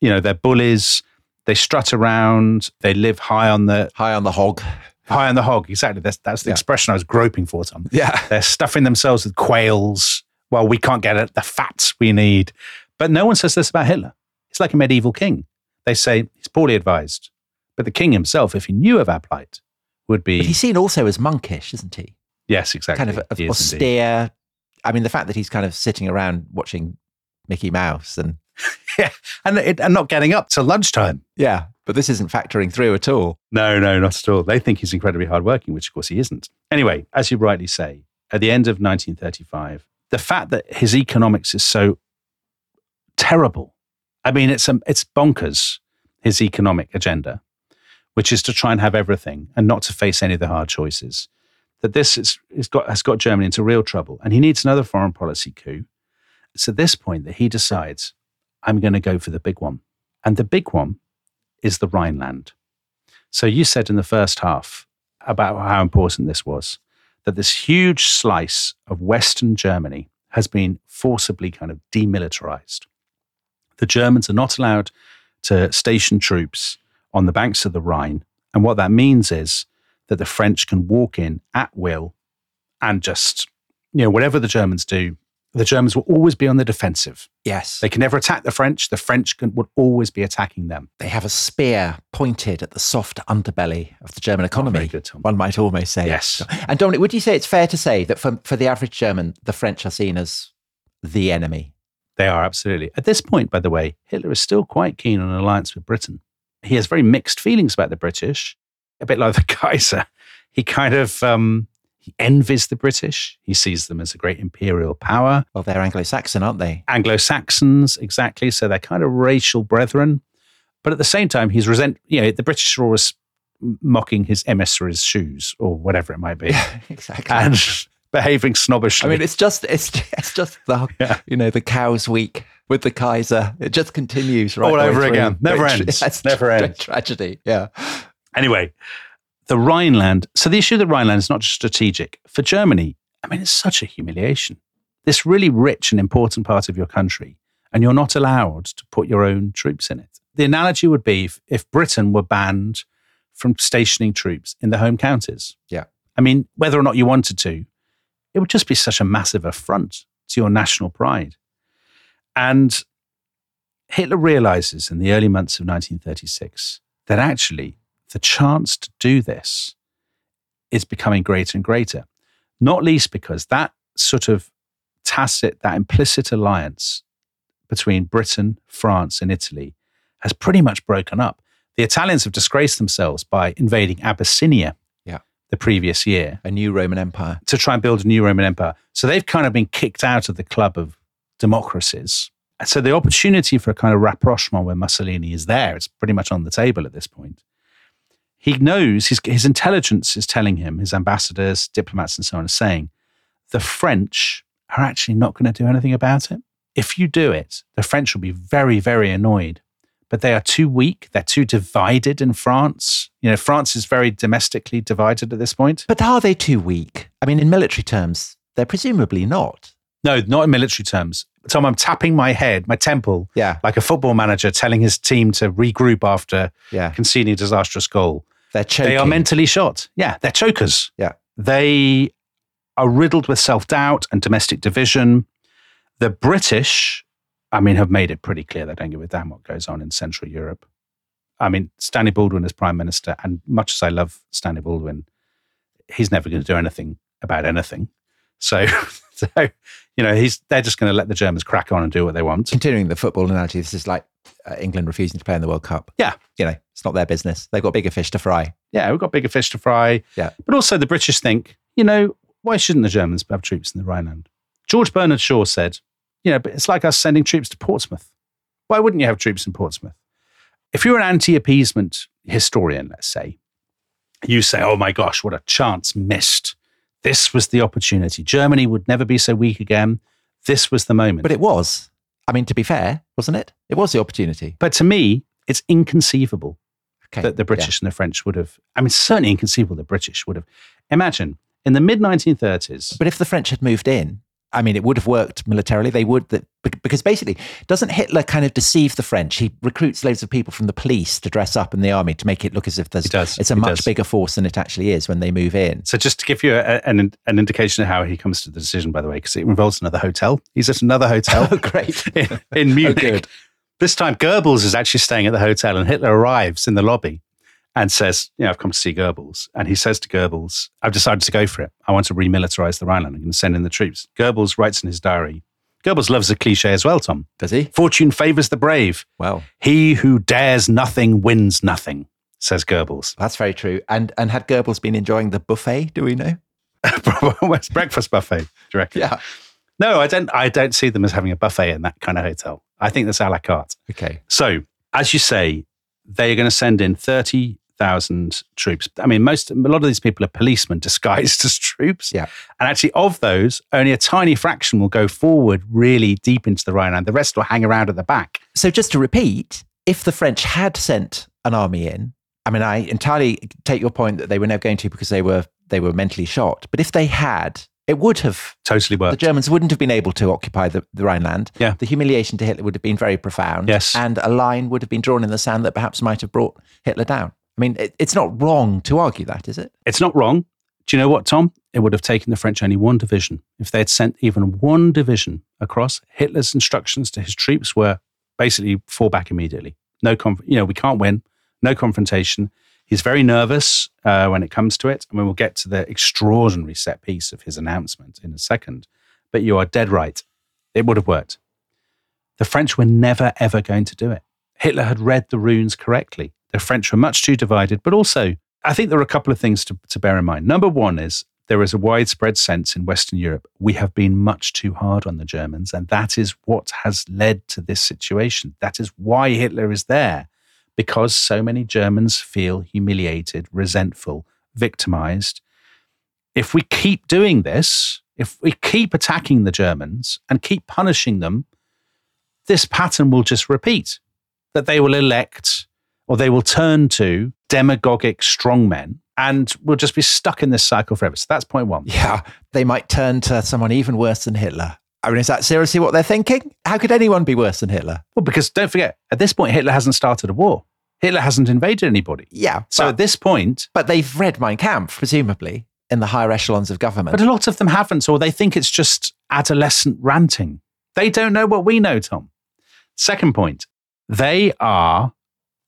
You know, they're bullies. They strut around. They live high on the High on the hog. high on the hog. Exactly. That's that's the Yeah. expression I was groping for, Tom. Yeah. They're stuffing themselves with quails. Well, we can't get it, the fats we need. But no one says this about Hitler. He's like a medieval king. They say he's poorly advised. But the king himself, if he knew of our plight, would be But he's seen also as monkish, isn't he? yes, exactly. Kind of, of is indeed. austere. I mean, the fact that he's kind of sitting around watching Mickey Mouse and Yeah, and it, and not getting up till lunchtime. yeah, but this isn't factoring through at all. No, no, not at all. They think he's incredibly hardworking, which of course he isn't. Anyway, as you rightly say, at the end of 1935, the fact that his economics is so terrible, I mean, it's um, it's bonkers. His economic agenda, which is to try and have everything and not to face any of the hard choices. That this is, is got, has got Germany into real trouble, and he needs another foreign policy coup. It's at this point that he decides, I'm going to go for the big one, and the big one is the Rhineland. So you said in the first half about how important this was that this huge slice of Western Germany has been forcibly kind of demilitarized. The Germans are not allowed to station troops on the banks of the Rhine. And what that means is that the French can walk in at will and just, you know, whatever the Germans do, the Germans will always be on the defensive. Yes. They can never attack the French. The French can, would always be attacking them. They have a spear pointed at the soft underbelly of the German oh, economy. very good, Tom. One might almost say. Yes. And Dominic, would you say it's fair to say that for, for the average German, the French are seen as the enemy? They are absolutely. At this point, by the way, Hitler is still quite keen on an alliance with Britain. He has very mixed feelings about the British, a bit like the Kaiser. He kind of um, he envies the British. He sees them as a great imperial power. Well, they're Anglo-Saxon, aren't they? Anglo Saxons, exactly. So they're kind of racial brethren. But at the same time, he's resent. You know, the British are always mocking his emissaries' shoes or whatever it might be, Yeah, exactly. and behaving snobbishly. I mean, it's just it's it's just the Yeah. you know the cows week with the Kaiser. It just continues right All over again. Never tra- ends. That's Never ends. Tragedy. Yeah. Anyway, the Rhineland. So the issue of the Rhineland is not just strategic. For Germany, I mean, it's such a humiliation. This really rich and important part of your country, and you're not allowed to put your own troops in it. The analogy would be if, if Britain were banned from stationing troops in the home counties. Yeah. I mean, whether or not you wanted to, it would just be such a massive affront to your national pride. And Hitler realizes in the early months of 1936 that actually the chance to do this is becoming greater and greater, not least because that sort of tacit, that implicit alliance between Britain, France, and Italy has pretty much broken up. The Italians have disgraced themselves by invading Abyssinia. The previous year A new Roman Empire. to try and build a new Roman Empire. So they've kind of been kicked out of the club of democracies. And So the opportunity for a kind of rapprochement where Mussolini is there, it's pretty much on the table at this point. He knows his, his intelligence is telling him, his ambassadors, diplomats, and so on are saying, the French are actually not going to do anything about it. If you do it, the French will be very, very annoyed. But they are too weak. They're too divided in France. You know, France is very domestically divided at this point. But are they too weak? I mean, in military terms, they're presumably not. No, not in military terms. Tom, I'm tapping my head, my temple, Yeah. like a football manager telling his team to regroup after Yeah. conceding a disastrous goal. They're choking. They are mentally shot. Yeah, they're chokers. Yeah. They are riddled with self doubt and domestic division. The British, I mean, have made it pretty clear they don't give a damn what goes on in Central Europe. I mean, Stanley Baldwin is Prime Minister, and much as I love Stanley Baldwin, he's never going to do anything about anything. So, so you know, he's they're just going to let the Germans crack on and do what they want. Continuing the football analogy, this is like uh, England refusing to play in the World Cup. Yeah. You know, it's not their business. They've got bigger fish to fry. yeah, we've got bigger fish to fry. Yeah. But also the British think, you know, why shouldn't the Germans have troops in the Rhineland? George Bernard Shaw said, you know, but it's like us sending troops to Portsmouth. Why wouldn't you have troops in Portsmouth? If you're an anti appeasement historian, let's say, you say, oh my gosh, what a chance missed. This was the opportunity. Germany would never be so weak again. This was the moment. But it was. I mean, to be fair, wasn't it? It was the opportunity. But to me, it's inconceivable Okay. that the British and the French would have. I mean, certainly inconceivable the British would have. Imagine in the mid 1930s. But if the French had moved in, I mean, it would have worked militarily. They would, because basically, doesn't Hitler kind of deceive the French? He recruits loads of people from the police to dress up in the army to make it look as if there's it's a He much does. bigger force than it actually is when they move in. So just to give you a, an an indication of how he comes to the decision, by the way, because it involves another hotel. He's at another hotel Oh, great! in, in oh, Munich. good. This time, Goebbels is actually staying at the hotel, and Hitler arrives in the lobby and says, "You know, I've come to see Goebbels." And he says to Goebbels, "I've decided to go for it. I want to remilitarize the Rhineland. I'm going to send in the troops." Goebbels writes in his diary. Goebbels loves a cliche as well, Tom. Does he? Fortune favors the brave. Well, He who dares nothing wins nothing, says Goebbels. that's very true. And and had Goebbels been enjoying the buffet? Do we know? Breakfast buffet? Do you reckon? Yeah. No, I don't. I don't see them as having a buffet in that kind of hotel. I think that's a la carte. Okay. So, as you say, they are going to send in thirty thousand troops. I mean, most a lot of these people are policemen disguised as troops. Yeah. And actually, of those, only a tiny fraction will go forward really deep into the Rhineland. The rest will hang around at the back. So just to repeat, if the French had sent an army in, I mean, I entirely take your point that they were never going to because they were they were mentally shot. But if they had, it would have Totally worked. the. Germans wouldn't have been able to occupy the, the Rhineland. Yeah. The humiliation to Hitler would have been very profound. Yes. And a line would have been drawn in the sand that perhaps might have brought Hitler down. I mean, it, it's not wrong to argue that, is it? It's not wrong. Do you know what, Tom? It would have taken the French only one division. If they had sent even one division across, Hitler's instructions to his troops were basically fall back immediately. No, conf- you know, we can't win. No confrontation. He's very nervous uh, when it comes to it, and we will get to the extraordinary set piece of his announcement in a second. But you are dead right. It would have worked. The French were never ever going to do it. Hitler had read the runes correctly. The French were much too divided, but also I think there are a couple of things to, to bear in mind. Number one is there is a widespread sense in Western Europe we have been much too hard on the Germans, and that is what has led to this situation. That is why Hitler is there, because so many Germans feel humiliated, resentful, victimized. If we keep doing this, if we keep attacking the Germans and keep punishing them, this pattern will just repeat that they will elect or they will turn to demagogic strongmen and we'll just be stuck in this cycle forever. So that's point one. Yeah. They might turn to someone even worse than Hitler. I mean, is that seriously what they're thinking? How could anyone be worse than Hitler? Well, because don't forget, at this point, Hitler hasn't started a war. Hitler hasn't invaded anybody. Yeah. So but, at this point, but they've read Mein Kampf, presumably, in the higher echelons of government. but a lot of them haven't, or they think it's just adolescent ranting. They don't know what we know, Tom. Second point, they are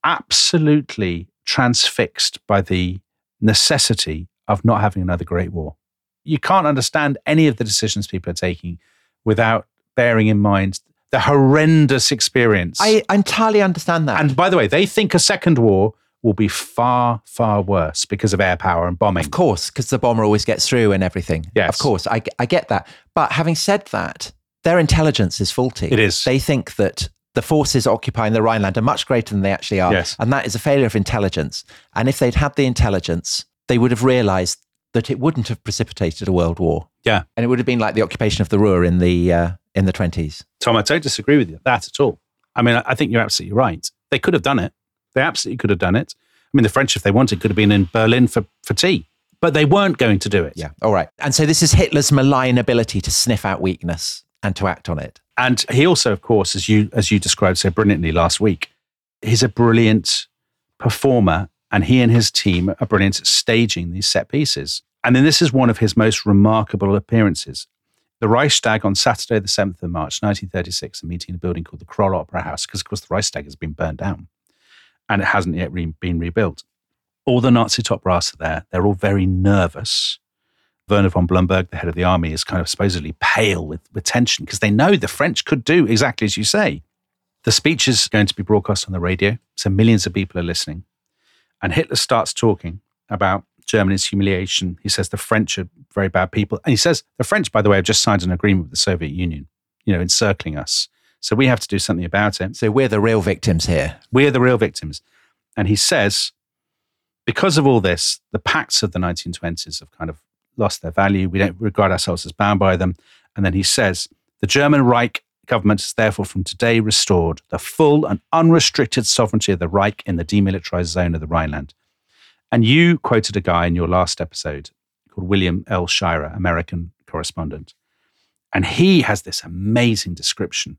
absolutely transfixed by the necessity of not having another great war. You can't understand any of the decisions people are taking without bearing in mind the horrendous experience. I entirely understand that. and by the way, they think a second war will be far, far worse because of air power and bombing. Of course, because the bomber always gets through and everything. Yes. Of course, I, I get that. But having said that, their intelligence is faulty. It is. They think that the forces occupying the Rhineland are much greater than they actually are. Yes. And that is a failure of intelligence. And if they'd had the intelligence, they would have realized that it wouldn't have precipitated a world war. Yeah. And it would have been like the occupation of the Ruhr in the, uh, in the 20s. Tom, I don't disagree with you that at all. I mean, I- think you're absolutely right. They could have done it. They absolutely could have done it. I mean, the French, if they wanted, could have been in Berlin for, for tea, but they weren't going to do it. Yeah. All right. And so this is Hitler's malign ability to sniff out weakness and to act on it. And he also, of course, as you as you described so brilliantly last week, he's a brilliant performer, and he and his team are brilliant at staging these set pieces. And then this is one of his most remarkable appearances. The Reichstag on Saturday, the 7th of March, 1936, a meeting in a building called the Kroll Opera House, because, of course, the Reichstag has been burned down and it hasn't yet re- been rebuilt. All the Nazi top brass are there. They're all very nervous. Werner von Blomberg, the head of the army, is kind of supposedly pale with, with tension because they know the French could do exactly as you say. The speech is going to be broadcast on the radio, so millions of people are listening. And Hitler starts talking about Germany's humiliation. He says the French are very bad people. And he says the French, by the way, have just signed an agreement with the Soviet Union, you know, encircling us. So we have to do something about it. So we're the real victims here. We're the real victims. And he says, because of all this, the pacts of the 1920s have kind of lost their value. We don't regard ourselves as bound by them. And then he says, the German Reich government is therefore from today restored the full and unrestricted sovereignty of the Reich in the demilitarized zone of the Rhineland. And you quoted a guy in your last episode called William L. Shirer, American correspondent. And he has this amazing description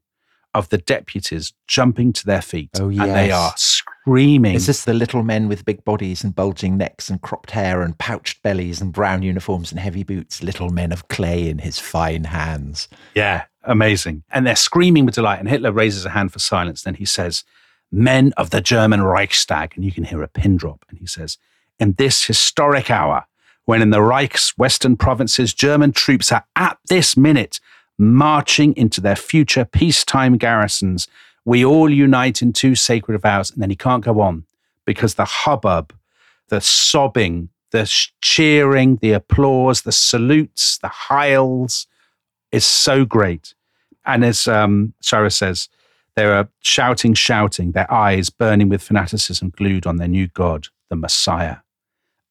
of the deputies jumping to their feet. Oh, And they are screaming. Is this the little men with big bodies and bulging necks and cropped hair and pouched bellies and brown uniforms and heavy boots, little men of clay in his fine hands? Yeah, amazing. And they're screaming with delight. And Hitler raises a hand for silence. Then he says, Men of the German Reichstag. And you can hear a pin drop. And he says, In this historic hour, when in the Reich's western provinces, German troops are at this minute marching into their future peacetime garrisons, we all unite in two sacred vows. And then he can't go on because the hubbub, the sobbing, the cheering, the applause, the salutes, the hails is so great. And as um, Shirer says, they are shouting, shouting, their eyes burning with fanaticism glued on their new God, the Messiah.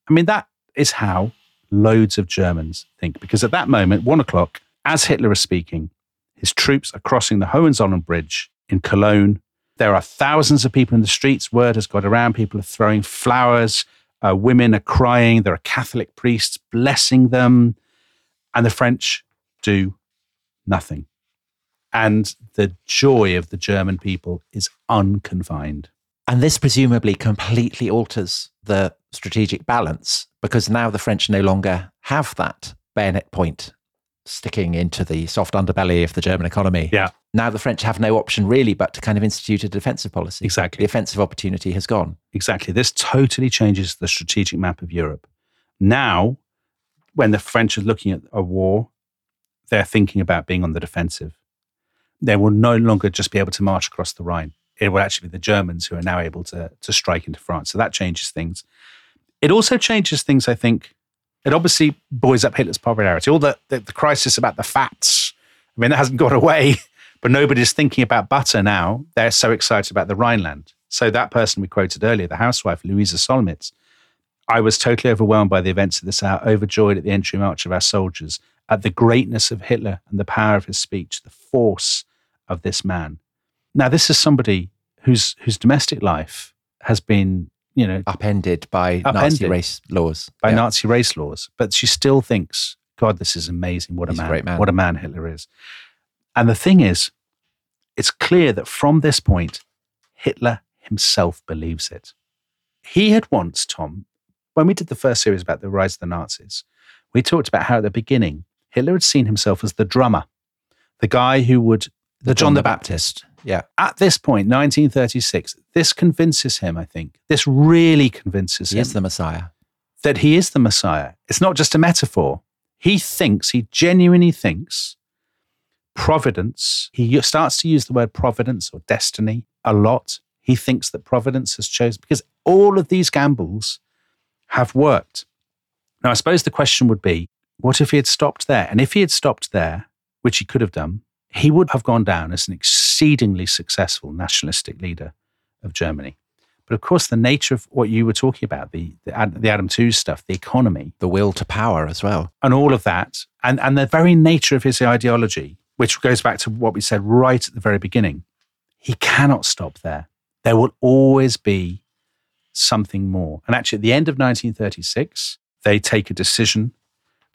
I mean, that is how loads of Germans think. Because at that moment, one o'clock, as Hitler is speaking, his troops are crossing the Hohenzollern Bridge in Cologne. There are thousands of people in the streets. Word has got around. People are throwing flowers. Uh, women are crying. There are Catholic priests blessing them. And the French do nothing. And the joy of the German people is unconfined. And this presumably completely alters the strategic balance because now the French no longer have that bayonet point sticking into the soft underbelly of the German economy. Yeah. Now the French have no option really but to kind of institute a defensive policy. Exactly. The offensive opportunity has gone. Exactly. This totally changes the strategic map of Europe. Now, when the French are looking at a war, they're thinking about being on the defensive. They will no longer just be able to march across the Rhine. It will actually be the Germans who are now able to, to strike into France. So that changes things. It also changes things, I think. It obviously buoys up Hitler's popularity. All the, the, the crisis about the fats, I mean, that hasn't gone away, but nobody's thinking about butter now. They're so excited about the Rhineland. So that person we quoted earlier, the housewife, Louisa Solmitz, I was totally overwhelmed by the events of this hour, overjoyed at the entry march of our soldiers, at the greatness of Hitler and the power of his speech, the force of this man. Now, this is somebody whose whose domestic life has been, you know, Upended by Nazi race laws. by Yeah. Nazi race laws, but she still thinks, God, this is amazing. What a He's a man. great man. What a man Hitler is. And the thing is, it's clear that from this point, Hitler himself believes it. He had once, Tom, when we did the first series about the rise of the Nazis, we talked about how at the beginning, Hitler had seen himself as the drummer, the guy who would, the, John the Baptist. Yeah. At this point, 1936, this convinces him, I think. This really convinces He him is the Messiah. that he is the Messiah. It's not just a metaphor. He thinks, he genuinely thinks, providence. He starts to use the word providence or destiny a lot. He thinks that providence has chosen because all of these gambles have worked. Now, I suppose the question would be what if he had stopped there? And if he had stopped there, which he could have done, he would have gone down as an exceedingly successful nationalistic leader of Germany. But of course, the nature of what you were talking about, the, the, the Adam Tooze stuff, the economy, The will to power as well. and all of that, and, and the very nature of his ideology, which goes back to what we said right at the very beginning, he cannot stop there. There will always be something more. And actually, at the end of 1936, they take a decision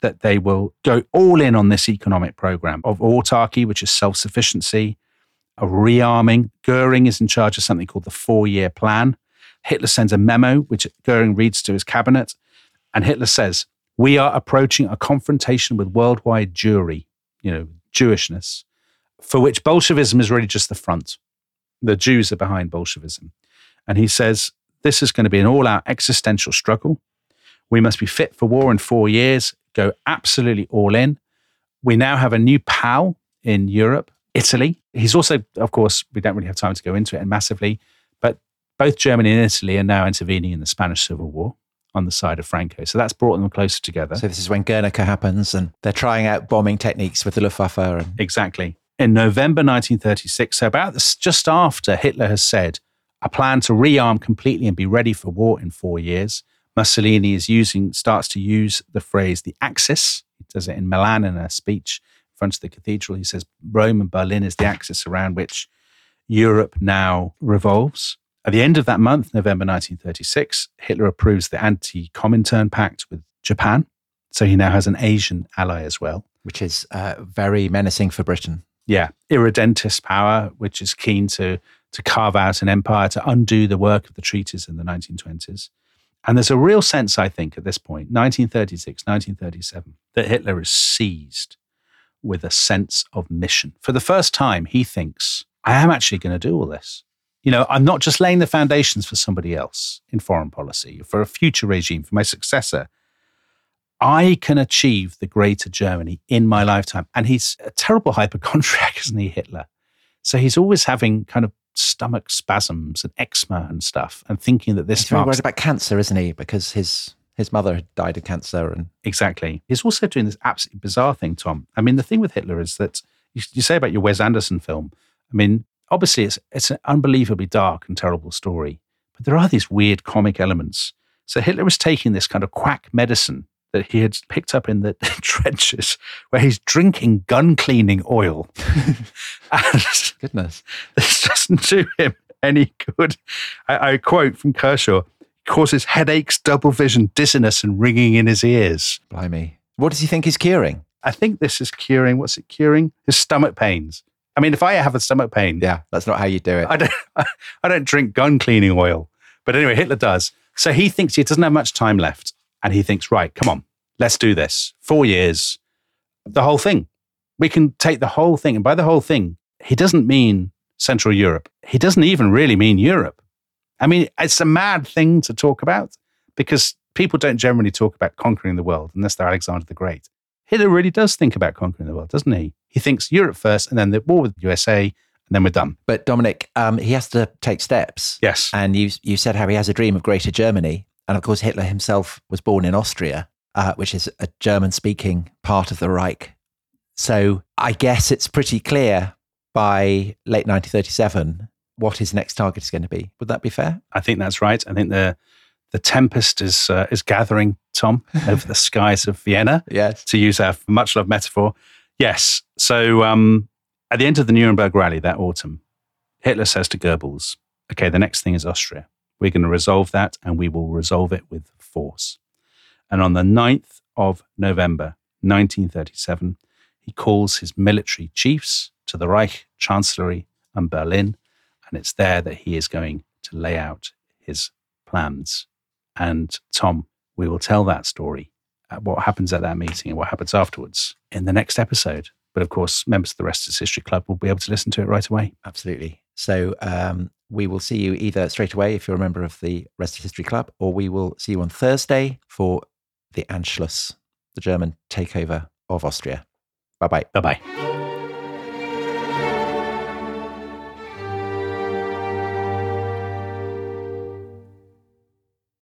that they will go all in on this economic program of autarky, which is self sufficiency, of rearming. Goering is in charge of something called the four year plan. Hitler sends a memo, which Goering reads to his cabinet. And Hitler says, We are approaching a confrontation with worldwide Jewry, you know, Jewishness, for which Bolshevism is really just the front. The Jews are behind Bolshevism. And he says, This is going to be an all out existential struggle. We must be fit for war in four years, go absolutely all in. We now have a new pal in Europe, Italy. He's also, of course, we don't really have time to go into it and massively, but both Germany and Italy are now intervening in the Spanish Civil War on the side of Franco. So that's brought them closer together. So this is when Guernica happens and they're trying out bombing techniques with the Luftwaffe. And Exactly. In November 1936, so about this, just after Hitler has said a plan to rearm completely and be ready for war in four years, Mussolini is using starts to use the phrase the axis. He does it in Milan in a speech in front of the cathedral. He says Rome and Berlin is the axis around which Europe now revolves. At the end of that month, November 1936, Hitler approves the Anti-Comintern Pact with Japan. So he now has an Asian ally as well. which is uh, very menacing for Britain. yeah, irredentist power, which is keen to to carve out an empire, to undo the work of the treaties in the 1920s. And there's a real sense, I think, at this point, 1936, 1937, that Hitler is seized with a sense of mission. For the first time, he thinks, I am actually going to do all this. You know, I'm not just laying the foundations for somebody else in foreign policy, for a future regime, for my successor. I can achieve the greater Germany in my lifetime. And he's a terrible hypochondriac, isn't he, Hitler? So he's always having kind of stomach spasms and eczema and stuff and thinking that this He's very marks worried about cancer, isn't he? Because his his mother had died of cancer, and Exactly. He's also doing this absolutely bizarre thing, Tom. I mean, the thing with Hitler is that you, you say about your Wes Anderson film. I mean, obviously, it's it's an unbelievably dark and terrible story, but there are these weird comic elements. So Hitler was taking this kind of quack medicine that he had picked up in the trenches, where he's drinking gun cleaning oil, goodness, this doesn't do him any good. I, I quote from Kershaw: "Causes headaches, double vision, dizziness, and ringing in his ears." blimey, what does he think he's curing? I think this is curing. What's it curing? His stomach pains. I mean, if I have a stomach pain, Yeah, that's not how you do it. I don't. I don't drink gun cleaning oil. But anyway, Hitler does. So he thinks he doesn't have much time left, and he thinks, right, come on, let's do this. Four years, the whole thing. We can take the whole thing, and by the whole thing, he doesn't mean Central Europe. He doesn't even really mean Europe. I mean, it's a mad thing to talk about because people don't generally talk about conquering the world unless they're Alexander the Great. Hitler really does think about conquering the world, doesn't he? He thinks Europe first, and then the war with the USA, and then we're done. But Dominic, um, he has to take steps. Yes. And you you said how he has a dream of greater Germany, and of course Hitler himself was born in Austria, uh, which is a German-speaking part of the Reich. So I guess it's pretty clear by late 1937 what his next target is going to be. Would that be fair? I think that's right. I think the the tempest is uh, is gathering, Tom, over the skies of Vienna. Yes. To use our much loved metaphor, yes. So um, at the end of the Nuremberg rally that autumn, Hitler says to Goebbels, "Okay, the next thing is Austria. We're going to resolve that, and we will resolve it with force." And on the 9th of November, 1937, he calls his military chiefs to the Reich Chancellery in Berlin, and it's there that he is going to lay out his plans. And Tom, we will tell that story, uh, what happens at that meeting and what happens afterwards in the next episode. But of course, members of the Rest is History Club will be able to listen to it right away. Absolutely. So um, we will see you either straight away if you're a member of the Rest is History Club, or we will see you on Thursday for the Anschluss, the German takeover of Austria. Bye bye. Bye bye.